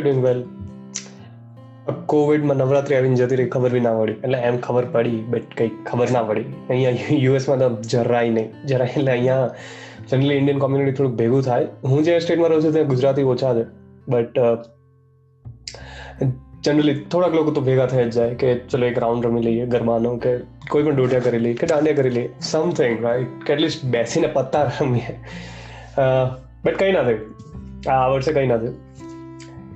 You doing well કોવિડમાં નવરાત્રી આવીને જતી રહી, ખબર બી ના પડી. એટલે એમ ખબર પડી બટ કંઈ ખબર ના પડી. અહીંયા યુએસમાં તો જરાય નહીં. જરાય એટલે અહીંયા જનરલી ઇન્ડિયન કોમ્યુનિટી થોડુંક ભેગું થાય. હું જે સ્ટેટમાં રહું છું, ત્યાં ગુજરાતી ઓછા છે. બટ જનરલી થોડાક લોકો તો ભેગા થઈ જ જાય કે ચલો એક રાઉન્ડ રમી લઈએ ગરબાનો કે કોઈ પણ ડોટિયા કરી લઈએ કે દાંડિયા કરી લઈએ. સમથિંગ રાઈટ એટલીસ્ટ બેસીને પત્તા રમીએ. બટ કંઈ ના થયું. આ વર્ષે કંઈ ના થયું.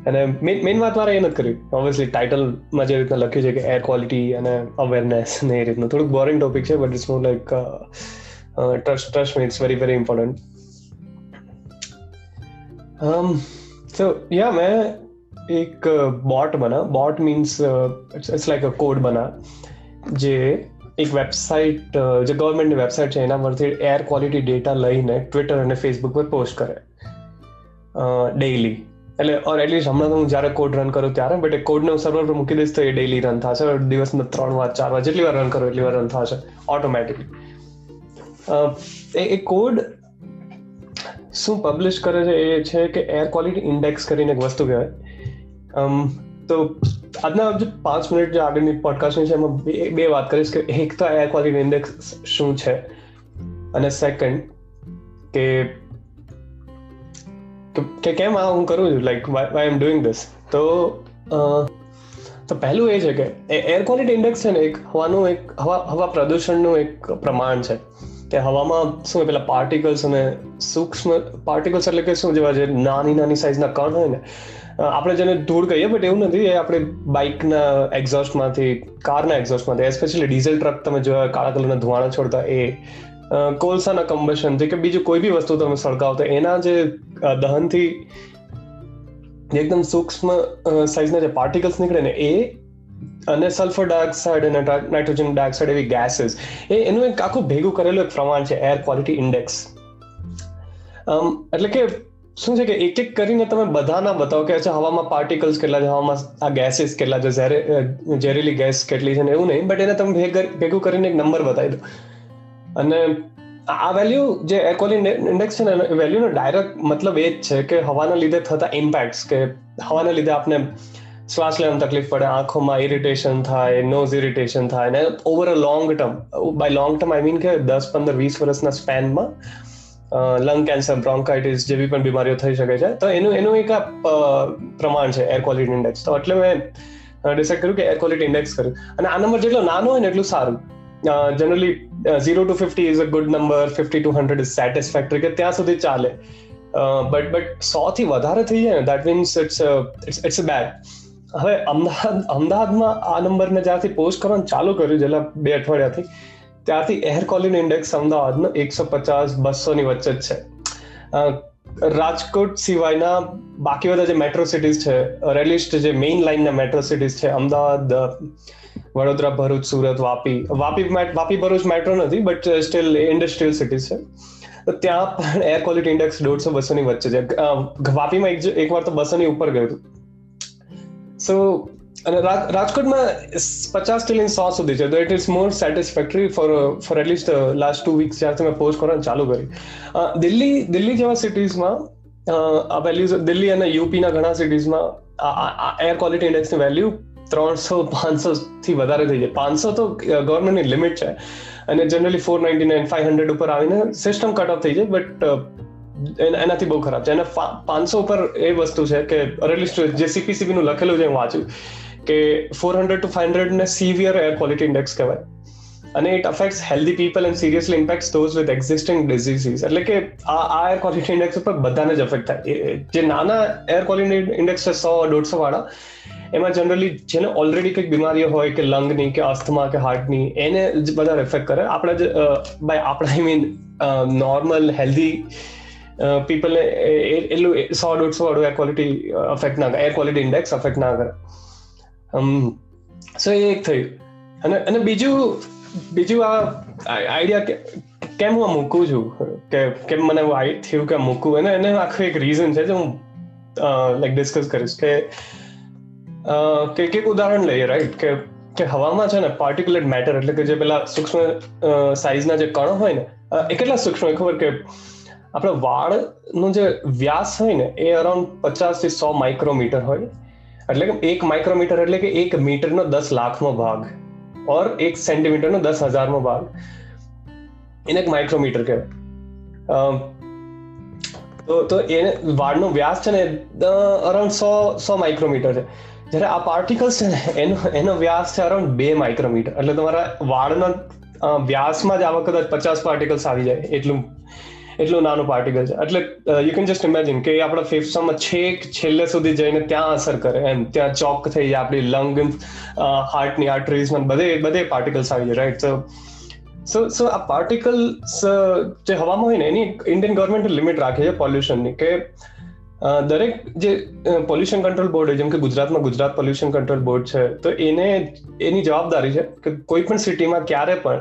અને મેઇન વાત મારે એ નથી કરી ઓબ્વિયસલી ટાઇટલમાં જે રીતના લખ્યું છે કે એર ક્વોલિટી અને અવેરનેસ ને એ રીતનું. થોડુંક બોરિંગ ટોપિક છે but it's more like trust trust me it's very very important so yeah મેં એક બોટ બના bot means it's like a code બના જે એક વેબસાઇટ જે ગવર્મેન્ટની વેબસાઇટ છે, એના પરથી એર ક્વોલિટી ડેટા લઈને ટ્વિટર અને ફેસબુક પર પોસ્ટ કરે ડેઇલી એટલે ઓર એટલીસ્ટ હમણાં તો હું જ્યારે કોડ રન કરું ત્યારે બટ કોડને હું સર્વર પર મૂકી દઈશ તો એ ડેઈલી રન થશે. દિવસમાં ત્રણ વાર, ચાર વાર, જેટલી વાર રન કરો એટલી વાર રન થશે ઓટોમેટિકલી એ કોડ શું પબ્લિશ કરે છે એ છે કે એર ક્વોલિટી ઇન્ડેક્સ કરીને એક વસ્તુ કહેવાય. તો આજના જે પાંચ મિનિટ જે આગળની પોડકાસ્ટની છે, એમાં બે વાત કરીશ કે એક તો એર ક્વોલિટી ઇન્ડેક્સ શું છે? અને સેકન્ડ કે કે કેમ આ હું કરું છું? Like why am doing this તો તો પહેલું એ છે કે એર ક્વોલિટી ઇન્ડેક્સ છે ને એક હવાનું એક હવા હવા પ્રદૂષણનું એક પ્રમાણ છે. કે હવામાં શું પેલા પાર્ટિકલ્સ અને સૂક્ષ્મ પાર્ટિકલ્સ એટલે કે શું જેવા જે નાની નાની સાઇઝના કણ હોય ને આપણે જેને ધૂળ કહીએ બટ એવું નથી, એ આપણે બાઇકના એક્ઝોસ્ટમાંથી કારના એક્ઝોસ્ટમાંથી એસ્પેશિયલી ડીઝલ ટ્રક તમે જોયા કાળા કલરના ધુવાણા છોડતા, એ કોલસાના કમ્બશનથી કે બીજું કોઈ બી વસ્તુ તમે સળગાવો તો એના જે દહનથી એકદમ સૂક્ષ્મ સાઇઝના જે પાર્ટિકલ્સ નીકળે ને એ અને સલ્ફર ડાયોક્સાઇડ અને નાઇટ્રોજન ડાયોક્સાઇડ એવી ગેસીસ એ એનું એક આખું ભેગું કરેલું એક પ્રમાણ છે એર ક્વોલિટી ઇન્ડેક્સ એટલે કે શું છે કે એક એક કરીને તમે બધાના બતાવો કે અચ્છા હવામાં પાર્ટિકલ્સ કેટલા છે, હવામાં આ ગેસીસ કેટલા છે ઝેરેલી ગેસ કેટલી છે ને એવું નહીં બટ એને તમે ભેગું કરીને એક નંબર બતાવી દો. અને આ વેલ્યુ જે એર ક્વોલિટી ઇન્ડેક્સ છે ને વેલ્યુનો ડાયરેક્ટ મતલબ એ જ છે કે હવાના લીધે થતા ઇમ્પેક્ટ્સ કે હવાના લીધે આપણે શ્વાસ લેવામાં તકલીફ પડે, આંખોમાં ઇરિટેશન થાય નોઝ ઇરિટેશન થાય ને over a long term by long term I mean કે દસ, પંદર, વીસ વર્ષના સ્પેનમાં લંગ કેન્સર બ્રોન્કાઇટિસ જેવી પણ બીમારીઓ થઈ શકે છે. તો એનું એનું એક પ્રમાણ છે એર ક્વોલિટી ઇન્ડેક્સ તો એટલે મેં ડિસાઇડ કર્યું કે એર ક્વોલિટી ઇન્ડેક્સ કર્યું. અને આ નંબર જેટલો નાનો હોય ને એટલું સારું. Generally zero to fifty is a good number fifty to hundred is satisfactory કે ત્યાં સુધી ચાલે. બટ બટ સો થી વધારે થઈ જાય ને that means it's it's bad હવે અમદાવાદ, અમદાવાદમાં આ નંબરને જ્યારથી પોસ્ટ કરવાનું ચાલુ કર્યું, છેલ્લા બે અઠવાડિયાથી ત્યારથી એર ક્વોલિટી ઇન્ડેક્સ અમદાવાદનો એકસો પચાસ બસોની વચ્ચે જ છે. રાજકોટ સિવાયના બાકી બધા જે મેટ્રો સિટીઝ છે રેલિસ્ટ જે મેઇન લાઇનના મેટ્રો સિટીઝ છે, અમદાવાદ વડોદરા, ભરૂચ, સુરત, વાપી. વાપી વાપી, ભરૂચ મેટ્રો નથી બટ સ્ટીલ ઇન્ડસ્ટ્રીયલ સિટીઝ છે. તો ત્યાં પણ એર ક્વોલિટી ઇન્ડેક્સ દોઢસો બસો ની વચ્ચે છે. વાપીમાં એક વાર તો બસો ની ઉપર ગયું સો અને રાજકોટમાં પચાસથી સો સુધી છે. તો it is more satisfactory for for at least last two weeks જ્યારથી મેં પોસ્ટ કરવાનું ચાલુ કરી. દિલ્હી દિલ્હી જેવા સિટીઝમાં દિલ્હી અને યુપીના ઘણા સિટીઝમાં એર ક્વોલિટી ઇન્ડેક્સની વેલ્યુ ત્રણસો પાંચસો થી વધારે થઈ જાય. પાંચસો તો ગવર્મેન્ટની લિમિટ છે. અને generally four ninety nine five hundred ઉપર આવીને સિસ્ટમ કટ ઓફ થઈ જાય બટ એનાથી બહુ ખરાબ છે. અને પાંચસો ઉપર એ વસ્તુ છે કે એટલીસ્ટ જે સીપીસીબી નું લખેલું છે, હું વાંચ્યું કે four hundred to five hundred ને સિવિયર એર ક્વોલિટી ઇન્ડેક્સ કહેવાય. અને it affects healthy people and seriously impact those with existing diseases એટલે કે આ એર ક્વોલિટી ઇન્ડેક્સ ઉપર બધાને જ અફેક્ટ થાય. જે નાના એર ક્વોલિટી ઇન્ડેક્સ છે, સો, દોઢસો વાળા એમાં જનરલી જેને ઓલરેડી કંઈક બીમારીઓ હોય કે લંગની કે અસ્થમા કે હાર્ટની એને જ બધા રિફેક્ટ કરે. આપણા જ બાય આપણા આઈ મીન નોર્મલ હેલ્ધી પીપલને એટલું સો દોઢસો વાળું એર ક્વોલિટી અફેક્ટ ના કરે. એર ક્વોલિટી ઇન્ડેક્સ અફેક્ટ ના કરે. સો એ એક થયું. અને અને બીજું બીજું આ આઈડિયા કે, કેમ હું મૂકું છું? કે કેમ મને થયું કે મૂકું? અને એને આખું એક રીઝન છે જે હું લાઈક ડિસ્કસ કરીશ કે કે એક ઉદાહરણ લઈએ રાઈટ કે કે હવામાં છે ને પાર્ટિક્યુલેટ મેટર એટલે કે જે પેલા સૂક્ષ્મ સાઇઝના જે કણો હોય ને એ કેટલા સૂક્ષ્મ હોય ખબર કે આપણે વાળનો જે વ્યાસ હોય ને, એ અરાઉન્ડ પચાસથી સો માઇક્રોમીટર હોય. એટલે કે એક માઇક્રોમીટર એટલે કે એક મીટરનો દસ લાખનો ભાગ. ઓર એક સેન્ટીમીટરનો દસ હજારનો ભાગ. એને એક માઇક્રોમીટર કહેવાય. તો તો એને વાળનો વ્યાસ છે ને અરાઉન્ડ સો સો માઇક્રોમીટર છે. જ્યારે આ પાર્ટિકલ્સ છે ને, એનો એનો વ્યાસ છે અરાઉન્ડ બે માઇક્રોમીટર એટલે તમારા વાળના વ્યાસમાં જ આવા કદાચ પચાસ પાર્ટિકલ્સ આવી જાય, એટલું એટલું નાનું પાર્ટિકલ છે. એટલે યુ કેન જસ્ટ ઇમેજિન કે આપણા ફેફસામાં છેક, છેલ્લે સુધી જઈને ત્યાં અસર કરે. એમ, ત્યાં ચોક થઈ જાય આપણી લંગ હાર્ટની આર્ટરીઝમાં બધે બધે પાર્ટિકલ્સ આવી જાય રાઈટ સો સો સો આ પાર્ટિકલ્સ જે હવામાં હોય ને, એની ઇન્ડિયન ગવર્મેન્ટ લિમિટ રાખે છે પોલ્યુશનની કે દરેક જે પોલ્યુશન કંટ્રોલ બોર્ડ હોય જેમ કે ગુજરાતમાં ગુજરાત પોલ્યુશન કંટ્રોલ બોર્ડ છે, તો એને, એની જવાબદારી છે કે કોઈ પણ સિટીમાં ક્યારે પણ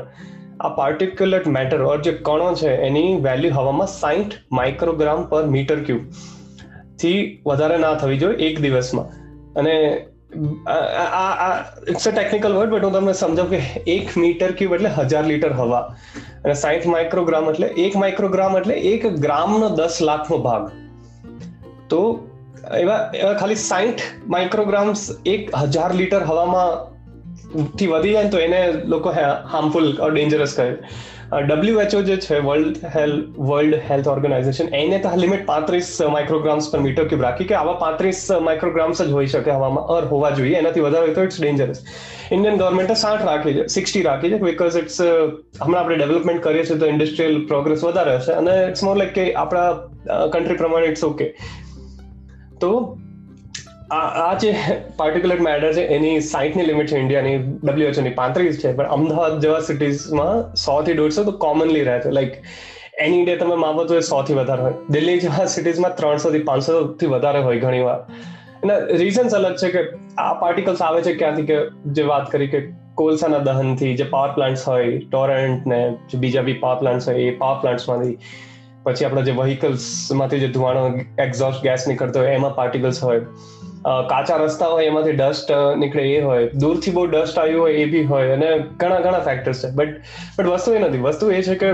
આ પાર્ટિક્યુલેટ મેટર ઓર જે કણો છે, એની વેલ્યુ હવામાં સાઈઠ માઇક્રોગ્રામ પર મીટર ક્યુબથી વધારે ના થવી જોઈએ એક દિવસમાં. અને આ it's a technical word but હું તમને સમજાવું કે એક મીટર ક્યુબ એટલે હજાર લીટર હવા. અને સાઈઠ માઇક્રોગ્રામ એટલે એક માઇક્રોગ્રામ એટલે એક ગ્રામનો દસ લાખનો ભાગ. તો એવા એવા ખાલી સાઈઠ માઇક્રોગ્રામ્સ એક હજાર લીટર હવામાં થી વધી જાય તો એને લોકો હાર્મફુલ ડેન્જરસ કહે. ડબ્લ્યુએચઓ જે છે world health world health organisation એને તો લિમિટ પાંત્રીસ માઇક્રોગ્રામ્સ પર મીટર ક્યુબ રાખી કે આવા પાંત્રીસ માઇક્રોગ્રામ્સ જ હોઈ શકે હવામાં, અર હોવા જોઈએ, એનાથી વધારે હોય તો ઇટ્સ ડેન્જરસ ઇન્ડિયન ગવર્મેન્ટે સાઠ રાખી છે સિક્સટી રાખી છે બિકોઝ ઇટ્સ હમણાં આપણે ડેવલપમેન્ટ કરીએ છીએ તો ઇન્ડસ્ટ્રીયલ પ્રોગ્રેસ વધારે હશે, અને ઇટ્સ મોર લાઈક કે આપણા કન્ટ્રી પ્રમાણે ઇટ્સ ઓકે તો આ જે પાર્ટિક્યુલર મેટર છે, એની સાઈઠની લિમિટ છે ઇન્ડિયાની ડબ્લ્યુએચઓની પાંત્રીસ છે. પણ અમદાવાદ જેવા સિટીઝમાં સો થી દોઢસો તો કોમનલી રહે છે. લાઈક એની ડે તમે માપો તો એ સો થી વધારે હોય. દિલ્હી જેવા સિટીઝમાં ત્રણસો થી પાંચસો થી વધારે હોય ઘણી વાર. એના રીઝન્સ અલગ છે કે આ પાર્ટિકલ્સ આવે છે ક્યાંથી કે જે વાત કરી કે કોલસાના દહનથી જે પાવર પ્લાન્ટ્સ હોય ટોરેન્ટ ને બીજા બી પાવર પ્લાન્ટ્સ હોય, એ પાવર પ્લાન્ટ્સમાંથી પછી આપણા જે વ્હીકલ્સમાંથી જે ધુવાણો એક્ઝોસ્ટ ગેસ નીકળતો હોય, એમાં પાર્ટિકલ્સ હોય. કાચા રસ્તા હોય, એમાંથી ડસ્ટ નીકળે એ હોય. દૂરથી બહુ ડસ્ટ આવ્યું હોય, એ બી હોય, અને ઘણા ઘણા ફેક્ટર્સ છે. બટ બટ વસ્તુ એ નથી. વસ્તુ એ છે કે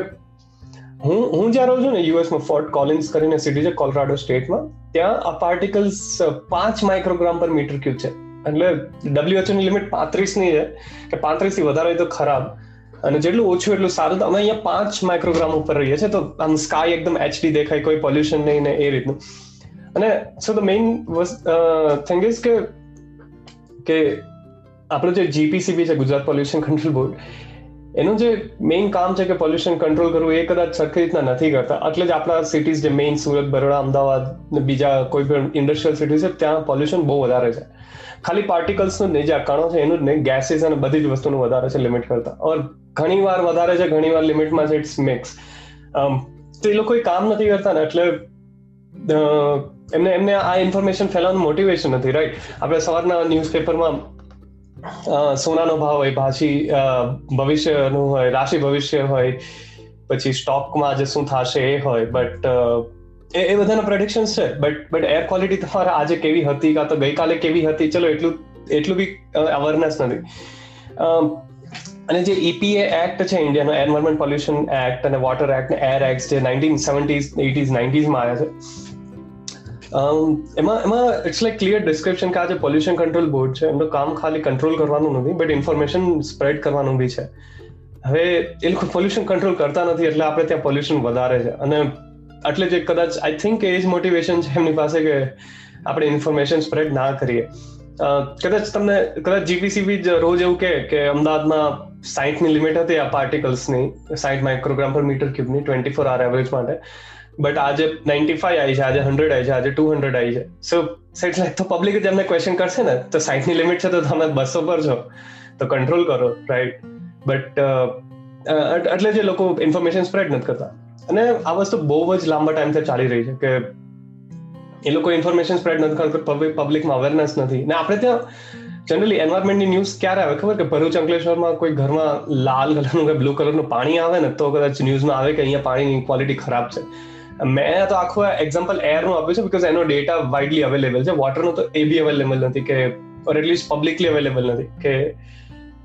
હું હું જ્યાં રહું છું ને યુએસમાં ફોર્ટ કોલિન્સ કરીને સિટી છે કોલોરાડો સ્ટેટમાં ત્યાં આ પાર્ટિકલ્સ પાંચ માઇક્રોગ્રામ પર મીટર ક્યુબ છે. એટલે ડબ્લ્યુએચઓ ની લિમિટ પાંત્રીસની છે. કે પાંત્રીસથી વધારે તો ખરાબ. અને જેટલું ઓછું એટલું સારું અમે અહીંયા પાંચ માઇક્રોગ્રામ ઉપર રહીએ છીએ, તો આમ સ્કાય એકદમ એચડી દેખાય, કોઈ પોલ્યુશન નહીં ને એ રીતનું. અને so the main thing is કે કે આપણું જે જીપીસીબી છે, ગુજરાત પોલ્યુશન કંટ્રોલ બોર્ડ એનું જે મેઇન કામ છે કે પોલ્યુશન કંટ્રોલ કરવું એ કદાચ સરખી રીતના નથી કરતા. એટલે જ આપણા સિટીઝ જે મેઇન સુરત, બરોડા, અમદાવાદ બીજા કોઈ પણ ઇન્ડસ્ટ્રીયલ સિટી છે, ત્યાં પોલ્યુશન બહુ વધારે છે. ખાલી પાર્ટિકલ્સનું નહીં, જે કણો છે, એનું જ નહીં ગેસીસ અને બધી જ વસ્તુનું વધારે છે લિમિટ કરતા. ઓર ઘણી વાર વધારે છે ઘણી વાર લિમિટમાં છે ઇટ્સ મિક્સ તો એ લોકો કામ નથી કરતા ને, એટલે એમને એમને આ ઇન્ફોર્મેશન ફેલાવવાનું મોટિવેશન નથી રાઈટ આપણે સવારના ન્યૂઝપેપરમાં સોનાનો ભાવ હોય ભાષી ભવિષ્યનું હોય, રાશિ ભવિષ્ય હોય, પછી સ્ટોકમાં આજે શું થશે એ હોય બટ એ એ બધાના પ્રેડિક્શન છે બટ બટ એર ક્વોલિટી તમારા આજે કેવી હતી, કાં તો ગઈકાલે કેવી હતી, ચલો, એટલું એટલું બી અવેરનેસ નથી. અને જે ઈપીએ એક્ટ છે ઇન્ડિયાનો એન્વાયરમેન્ટ પોલ્યુશન એક્ટ અને વોટર એક્ટ એર એક્ટ જે નાઇન્ટીન સેવન્ટીઝ એટીઝ નાઇન્ટીઝમાં આવ્યા છે. એમાં એમાં ઇટ્સ લાઈક ક્લિયર ડિસ્ક્રિપ્શન કે આ જે પોલ્યુશન કંટ્રોલ બોર્ડ છે, એમનું કામ ખાલી કંટ્રોલ કરવાનું નથી બટ ઇન્ફોર્મેશન સ્પ્રેડ કરવાનું બી છે. હવે એ લોકો પોલ્યુશન કંટ્રોલ કરતા નથી, એટલે આપણે ત્યાં પોલ્યુશન વધારે છે. અને એટલે જે કદાચ આઈ થિંક એ જ મોટિવેશન છે એમની પાસે કે આપણે ઇન્ફોર્મેશન સ્પ્રેડ ના કરીએ. કદાચ તમને, કદાચ જીપીસીબી જ રોજ એવું કે અમદાવાદમાં સાઈઠની લિમિટ હતી આ પાર્ટિકલ્સની સાઈઠ માઇક્રોગ્રામ પર મીટર ક્યુબની ટ્વેન્ટી ફોર આર એવરેજ માટે. બટ આજે નાઇન્ટી ફાઈવ આવી છે, આજે હંડ્રેડ આવી છે, આજે ટુ હંડ્રેડ આવી છે. સો ઇટ્સ લાઈક તો પબ્લિક જ એમને ક્વેશ્ચન કરશે ને, તો સાઈઠની લિમિટ છે તો તમે બસો પર છો. તો કંટ્રોલ કરો રાઈટ બટ એટલે જે લોકો ઇન્ફોર્મેશન સ્પ્રેડ નથી કરતા. અને આ વસ્તુ બહુ જ લાંબા ટાઈમથી ચાલી રહી છે કે એ લોકો ઇન્ફોર્મેશન સ્પ્રેડ નથી કરતા પબ્લિકમાં અવેરનેસ નથી. ને આપણે ત્યાં જનરલી એન્વાયરમેન્ટની ન્યૂઝ ક્યારે આવે? ખબર કે ભરૂચ, અંકલેશ્વરમાં કોઈ ઘરમાં લાલ કલરનું કે બ્લુ કલરનું પાણી આવે ને, તો કદાચ ન્યૂઝમાં આવે કે અહીંયા પાણીની ક્વોલિટી ખરાબ છે. મેં તો આખું એક્ઝામ્પલ એરનું આપ્યું છે બિકોઝ એનો ડેટા વાઇડલી અવેલેબલ છે. વોટરનું તો એ બી અવેલેબલ નથી કે ઓર એટલીસ્ટ પબ્લિકલી અવેલેબલ નથી કે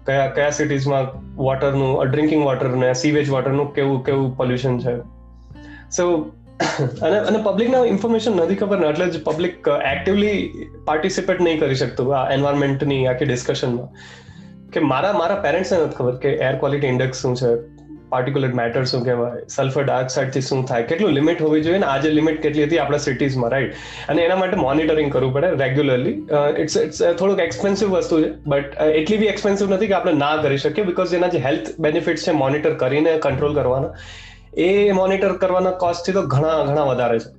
કયા કયા સિટીઝમાં વોટરનું ડ્રિંકિંગ વોટરનું સીવેજ વોટરનું કેવું કેવું પોલ્યુશન છે. સો અને અને પબ્લિકને ઇન્ફોર્મેશન નથી ખબર ને, એટલે જ પબ્લિક એક્ટિવલી પાર્ટિસિપેટ નહીં કરી શકતું આ એન્વાયરમેન્ટની આખી ડિસ્કશનમાં કે મારા મારા પેરેન્ટ્સને નથી ખબર કે એર ક્વોલિટી ઇન્ડેક્સ શું છે પાર્ટિક્યુલર મેટર શું કહેવાય સલ્ફર ડાયોક્સાઇડથી શું થાય, કેટલું લિમિટ હોવી જોઈએ ને, આજે લિમિટ કેટલી હતી આપણા સિટીઝમાં રાઈટ અને એના માટે મોનિટરિંગ કરવું પડે રેગ્યુલરલી ઇટ્સ ઇટ્સ થોડુંક એક્સપેન્સિવ વસ્તુ છે બટ એટલી બી એક્સપેન્સિવ નથી કે આપણે ના કરી શકીએ બિકોઝ એના જે હેલ્થ બેનિફિટ્સ છે મોનિટર કરીને કંટ્રોલ કરવાના. એ મોનિટર કરવાના કોસ્ટથી તો ઘણા ઘણા વધારે છે.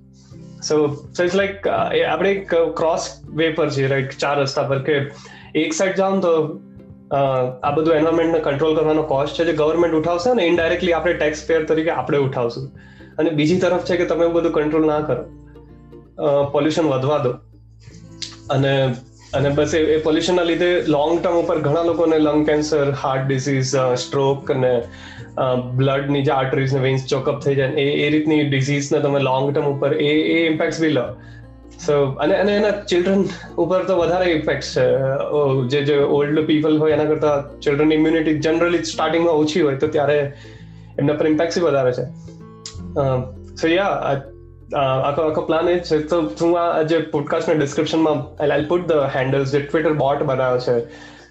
સો સો ઇટ્સ લાઈક આપણે એક ક્રોસ વે પર છીએ રાઈટ ચાર રસ્તા પર કે એક સાઈડ જાઉં તો આ બધું એન્વાયરમેન્ટને કંટ્રોલ કરવાનો કોસ્ટ છે જે ગવર્મેન્ટ ઉઠાવશે ને ઇનડાયરેક્ટલી આપણે ટેક્સ પેયર તરીકે આપણે ઉઠાવશું. અને બીજી તરફ છે કે તમે એવું બધું કંટ્રોલ ના કરો. પોલ્યુશન વધવા દો. અને અને બસ એ પોલ્યુશનના લીધે લોંગ ટર્મ ઉપર ઘણા લોકોને lung cancer heart disease stroke અને બ્લડની જે આર્ટરીઝ ને વેન્સ ચોકઅપ થઈ જાય એ એ રીતની ડિઝીઝને તમે લોંગ ટર્મ ઉપર એ એ ઇમ્પેક્ટ બી લો. સો અને અને એના ચિલ્ડ્રન ઉપર તો વધારે ઇફેક્ટ છે. જે જે ઓલ્ડ પીપલ હોય એના કરતા ચિલ્ડ્રન ઇમ્યુનિટી જનરલી સ્ટાર્ટિંગમાં ઓછી હોય તો ત્યારે એમના પર ઇમ્પેક્ટ વધારે છે. સો યા આખો આખો પ્લાન એ છે. તો હું આ જે પોડકાસ્ટના ડિસ્ક્રિપ્શનમાં આઈ પુટ ધ હેન્ડલ્સ જે ટ્વિટર બોટ બનાવ્યો છે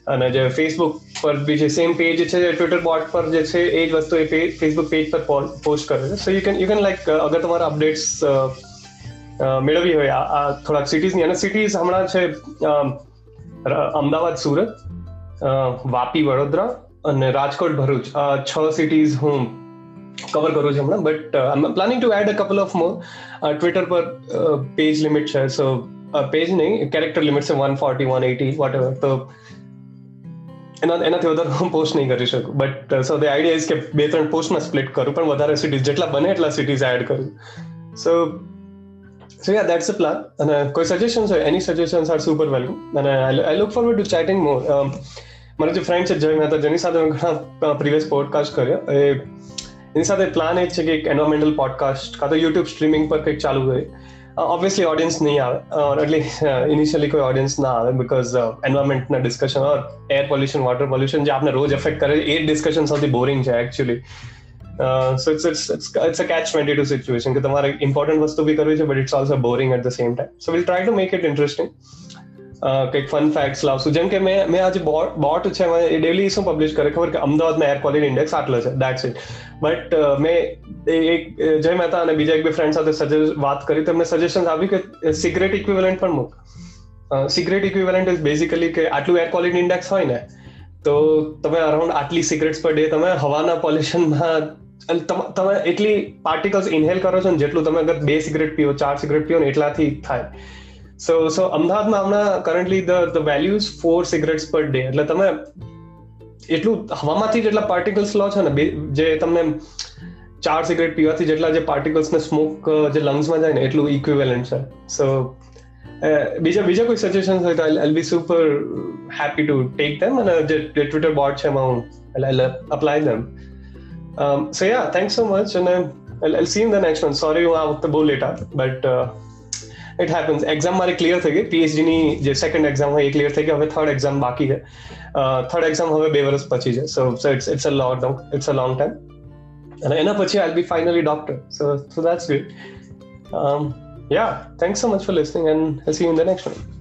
અને જે ફેસબુક પર બી જે સેમ પેજ છે, જે ટ્વિટર બોટ પર જે છે, એ જ વસ્તુ એ ફેસબુક પેજ પર પોસ્ટ કરે છે. So you can you can like અગર તમારા અપડેટ્સ મેળવવી હોય, આ થોડાક સિટીઝની અને સિટીઝ હમણાં છે અમદાવાદ, સુરત વાપી, વડોદરા અને રાજકોટ, ભરૂચ. આ છ સિટીઝ હું કવર કરું છું હમણાં but I planning to add a couple of more Twitter પર પેજ લિમિટ છે સો પેજ નહીં કેરેક્ટર લિમિટ છે one forty one eighty whatever તો એના, એનાથી વધારે હું પોસ્ટ નહીં કરી શકું. But so the idea is કે બે, ત્રણ પોસ્ટમાં સ્પ્લિટ કરું, પણ વધારે સિટીઝ જેટલા બને એટલા સિટીઝ એડ કરું. સો સો યા દેટ્સ અ પ્લાન અને કોઈ સજેશન્સ હોય any suggestions are super value અને I look forward to chatting more મારો જે ફ્રેન્ડ છે, જય મહેતા જેની સાથે ઘણા પ્રીવિયસ પોડકાસ્ટ કર્યો, એ એની સાથે પ્લાન એ છે કે એક એન્વાયરમેન્ટલ પોડકાસ્ટ કાં તો યુટ્યુબ સ્ટ્રીમિંગ પર કંઈક ચાલુ હોય. ઓબ્વિયસલી ઓડિયન્સ નહીં આવે. એટલે ઇનિશિયલી કોઈ ઓડિયન્સ ના આવે because એન્વાયરમેન્ટના discussion or air pollution water pollution જે આપણે રોજ એફેક્ટ કરે એ ડિસ્કશન સૌથી બોરિંગ છે actually so it's it's it's a catch twenty two situation કે તમારે ઇમ્પોર્ટન્ટ વસ્તુ બી કરવી છે but it's also boring at the same time so will try to make it interesting કંઈક ફન ફેક્ટ્સ લાવશું. જેમ કે મેં મેં આજે બોટ છે એ ડેલી શું પબ્લિશ કરે ખબર કે અમદાવાદમાં એર ક્વોલિટી ઇન્ડેક્સ આટલો છે દેટ્સ ઇટ બટ મેં એક જય મહેતા અને બીજા એક બે ફ્રેન્ડ સાથે વાત કરી, તો એમને સજેશન આવ્યું કે સિગરેટ ઇક્વિવેલન્ટ પણ મૂક. સિગરેટ ઇક્વિવેલન્ટ ઇઝ બેઝિકલી કે આટલું એર ક્વોલિટી ઇન્ડેક્સ હોય ને, તો તમે અરાઉન્ડ આટલી સિગરેટ્સ પર ડે તમે હવાના પોલ્યુશનમાં તમે એટલી પાર્ટિકલ્સ ઇન્હેલ કરો છો ને જેટલું તમે અગર બે સિગરેટ પીઓ, ચાર સિગરેટ પીઓ ને એટલાથી થાય. સો સો અમદાવાદમાં હમણાં currently the the values for cigarettes per day એટલે તમે એટલું હવામાંથી જેટલા પાર્ટિકલ્સ લો છો ને જે તમને ચાર સિગરેટ પીવાથી જેટલા જે પાર્ટિકલ્સ ને સ્મોક જે લંગ્સમાં જાય ને એટલું ઇક્વિવેલન્ટ છે. સો બીજા બીજા કોઈ સજેશન હોય તો I be super happy to take them અને જે ટ્વિટર બોર્ડ છે એમાં હું apply them so yeah thank so much અને I'll see you in the next one. Sorry, હું બહુ લેટ આવ્યો બટ ઇટ હેપન્સ એક્ઝામ મારી ક્લિયર થઈ ગઈ પીએચડી ની જે સેકન્ડ એક્ઝામ હોય એ ક્લિયર થઈ ગઈ હવે થર્ડ એક્ઝામ બાકી છે થર્ડ એક્ઝામ હવે બે વર્ષ પછી છે so so it's it's a long it's a long time અને એના પછી I be finally doctor so so that's good yeah thanks so much for listening and see you in the next one